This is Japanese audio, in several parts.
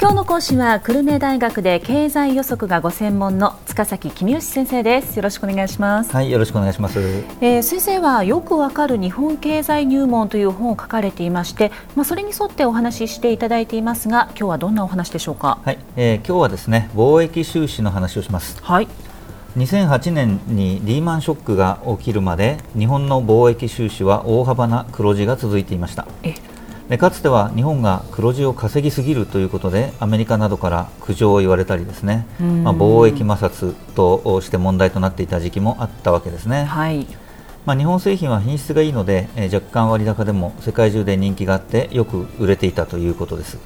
今日の講師は久留米大学で経済予測がご専門の塚崎公義先生です。よろしくお願いします。はいよろしくお願いします、えー、先生はよくわかる日本経済入門という本を書かれていましてまあそれに沿ってお話ししていただいていますが今日はどんなお話でしょうか？はい、えー、今日はですね貿易収支の話をします。はい。2008年にリーマンショックが起きるまで日本の貿易収支は大幅な黒字が続いていました。えでかつては日本が黒字を稼ぎすぎるということでアメリカなどから苦情を言われたりですね、まあ、貿易摩擦として問題となっていた時期もあったわけですね。はいまあ、日本製品は品質がいいので、えー、若干割高でも世界中で人気があってよく売れていたということです。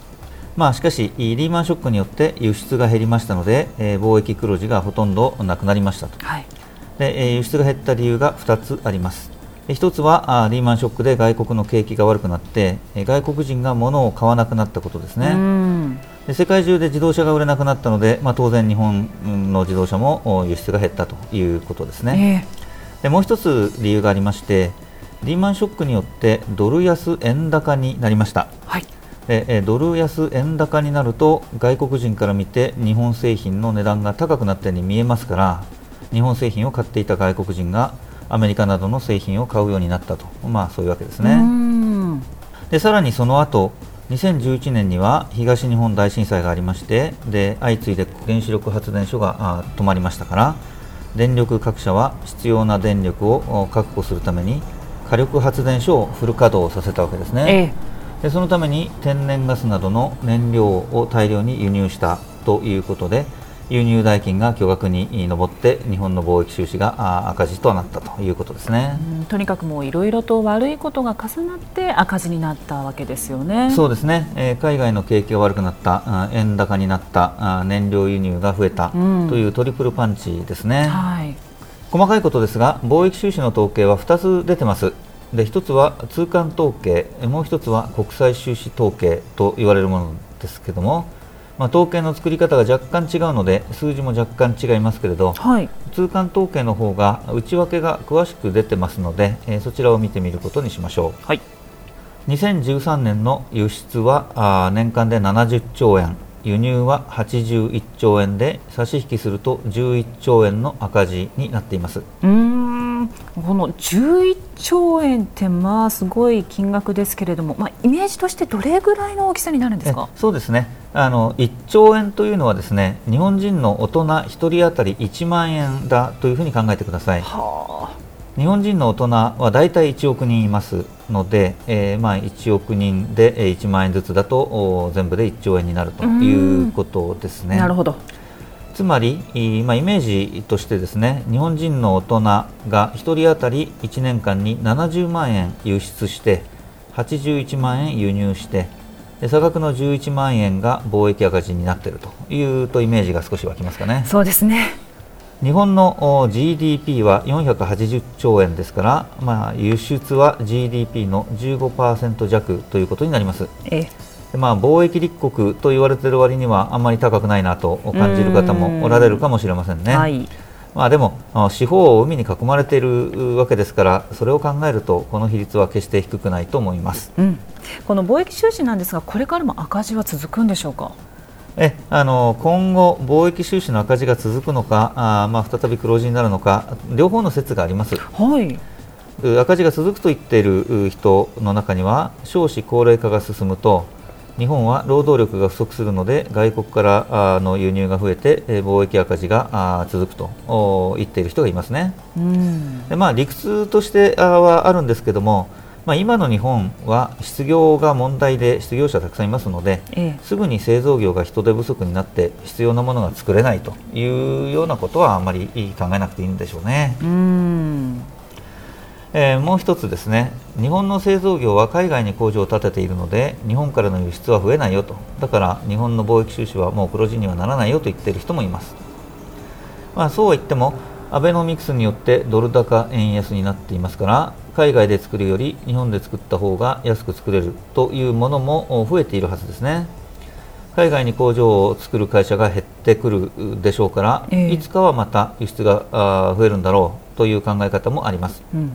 まあ、しかし、リーマンショックによって輸出が減りましたので、えー、貿易黒字がほとんどなくなりましたと、はい、でえー、輸出が減った理由が2つあります。一つはあリーマンショックで外国の景気が悪くなって外国人が物を買わなくなったことですね。で世界中で自動車が売れなくなったので、まあ、当然日本の自動車も輸出が減ったということですね、えー、でもう一つ理由がありましてリーマンショックによってドル安円高になりました、はい、でドル安円高になると外国人から見て日本製品の値段が高くなったように見えますから日本製品を買っていた外国人がアメリカなどの製品を買うようになったと、まあ、そういうわけですね。でさらにその後2011年には東日本大震災がありましてで相次いで原子力発電所が止まりましたから電力各社は必要な電力を確保するために火力発電所をフル稼働させたわけですね、ええ、でそのために天然ガスなどの燃料を大量に輸入したということで輸入代金が巨額に上って日本の貿易収支が赤字となったということですね。とにかくもういろいろと悪いことが重なって赤字になったわけですよね。そうですね、えー、海外の景気が悪くなった円高になった燃料輸入が増えたというトリプルパンチですね、うんはい、細かいことですが貿易収支の統計は2つ出てます。で1つは通関統計もう1つは国際収支統計と言われるものですけどもまあ、統計の作り方が若干違うので数字も若干違いますけれど、はい、通関統計の方が内訳が詳しく出てますので、えー、そちらを見てみることにしましょう、はい、2013年の輸出はあ年間で70兆円。輸入は81兆円で差し引きすると11兆円の赤字になっています。うんこの11兆円ってまあすごい金額ですけれども、まあ、イメージとしてどれぐらいの大きさになるんですか？そうですね。あの1兆円というのはですね日本人の大人1人当たり1万円だというふうに考えてください。はあ。日本人の大人は大体1億人いますので、えー、まあ1億人で1万円ずつだと全部で1兆円になるということですね。なるほどつまり、まあ、イメージとしてですね日本人の大人が1人当たり1年間に70万円輸出して81万円輸入して差額の11万円が貿易赤字になっているというとイメージが少し湧きますかね。そうですね日本の GDP は480兆円ですから、まあ、輸出は GDP の15%弱ということになります。えまあ、貿易立国と言われている割にはあんまり高くないなと感じる方もおられるかもしれませんね。はい、まあ、でも四方を海に囲まれているわけですからそれを考えるとこの比率は決して低くないと思います、うん、この貿易収支なんですがこれからも赤字は続くんでしょうか？えあの今後、貿易収支の赤字が続くのかあ、まあ、再び黒字になるのか両方の説があります、はい、赤字が続くと言っている人の中には少子高齢化が進むと日本は労働力が不足するので外国からの輸入が増えて貿易赤字が続くと言っている人がいますね。うんでまあ、理屈としてはあるんですけどもまあ、今の日本は失業が問題で失業者たくさんいますので、ええ、すぐに製造業が人手不足になって必要なものが作れないというようなことはあまり考えなくていいんでしょうね。うんえー、もう一つですね。日本の製造業は海外に工場を建てているので日本からの輸出は増えないよと。だから日本の貿易収支はもう黒字にはならないよと言っている人もいます、まあ、そうは言ってもアベノミクスによってドル高円安になっていますから海外で作るより日本で作った方が安く作れるというものも増えているはずですね。海外に工場を作る会社が減ってくるでしょうから、えー、いつかはまた輸出が増えるんだろうという考え方もあります、うん、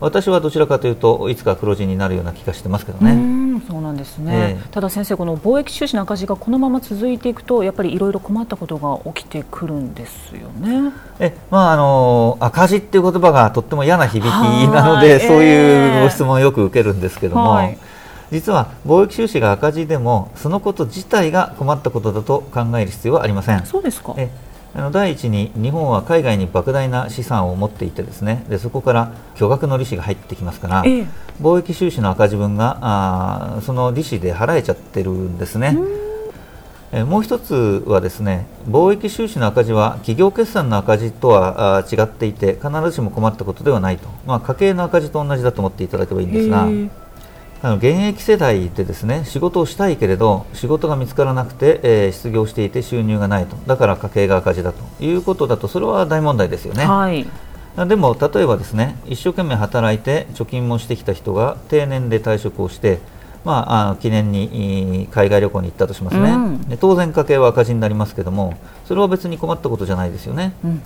私はどちらかというといつか黒字になるような気がしてますけどね。そうなんですね、えー、ただ先生、この貿易収支の赤字がこのまま続いていくと、やっぱりいろいろ困ったことが起きてくるんですよね。え、まあ、あの赤字っていう言葉がとっても嫌な響きなので、そういうご質問をよく受けるんですけども。はい。実は貿易収支が赤字でもそのこと自体が困ったことだと考える必要はありません。そうですか。えあの第一に日本は海外に莫大な資産を持っていてですねでそこから巨額の利子が入ってきますから、ええ、貿易収支の赤字分があその利子で払えちゃってるんですね。えもう一つはですね貿易収支の赤字は企業決算の赤字とは違っていて必ずしも困ったことではないと、まあ、家計の赤字と同じだと思っていただければいいんですが。あの現役世代でですね仕事をしたいけれど仕事が見つからなくて、えー、失業していて収入がないと。だから家計が赤字だということだとそれは大問題ですよね。はい。でも例えばですね一生懸命働いて貯金もしてきた人が定年で退職をして、まあ、あの記念に海外旅行に行ったとしますね、うん、当然家計は赤字になりますけどもそれは別に困ったことじゃないですよね。うん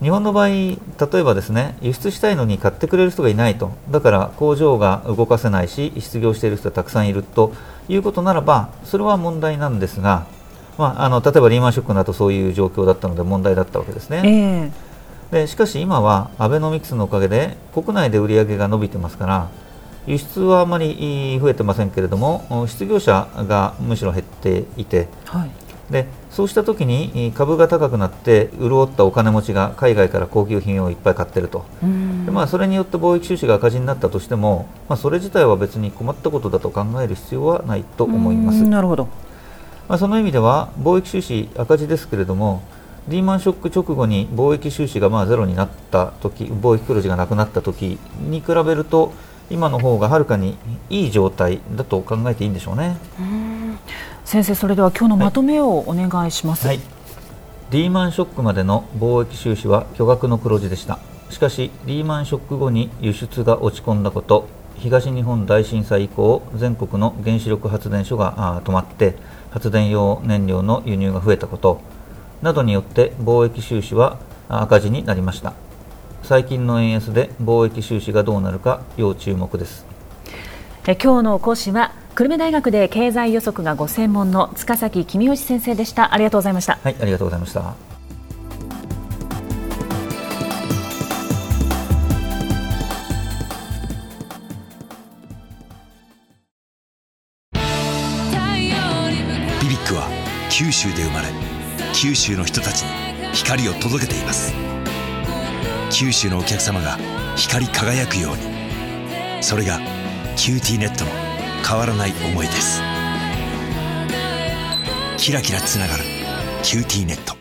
日本の場合、例えばですね輸出したいのに買ってくれる人がいないと。だから工場が動かせないし失業している人がたくさんいると。いうことならばそれは問題なんですが、まあ、あの例えばリーマンショックの後そういう状況だったので問題だったわけですね。えー、でしかし今はアベノミクスのおかげで国内で売り上げが伸びてますから輸出はあまり増えてませんけれども失業者がむしろ減っていて、はい、でそうした時に株が高くなって潤ったお金持ちが海外から高級品をいっぱい買ってると。で、まあ、それによって貿易収支が赤字になったとしても、まあ、それ自体は別に困ったことだと考える必要はないと思います。なるほど、まあ、その意味では貿易収支赤字ですけれどもリーマンショック直後に貿易収支がまあゼロになった時貿易黒字がなくなった時に比べると今の方がはるかにいい状態だと考えていいんでしょうね。先生それでは今日のまとめをお願いします、はい、リーマンショックまでの貿易収支は巨額の黒字でした。しかしリーマンショック後に輸出が落ち込んだこと東日本大震災以降全国の原子力発電所が止まって発電用燃料の輸入が増えたことなどによって貿易収支は赤字になりました。最近の円安で貿易収支がどうなるか要注目です。え今日の講師は久留米大学で経済予測がご専門の塚崎公義先生でした。ありがとうございました。はいありがとうございました。BBIQ は九州で生まれ九州の人たちに光を届けています。九州のお客様が光り輝くように。それが QTnet の変わらない思いです。キラキラつながる「QTnet」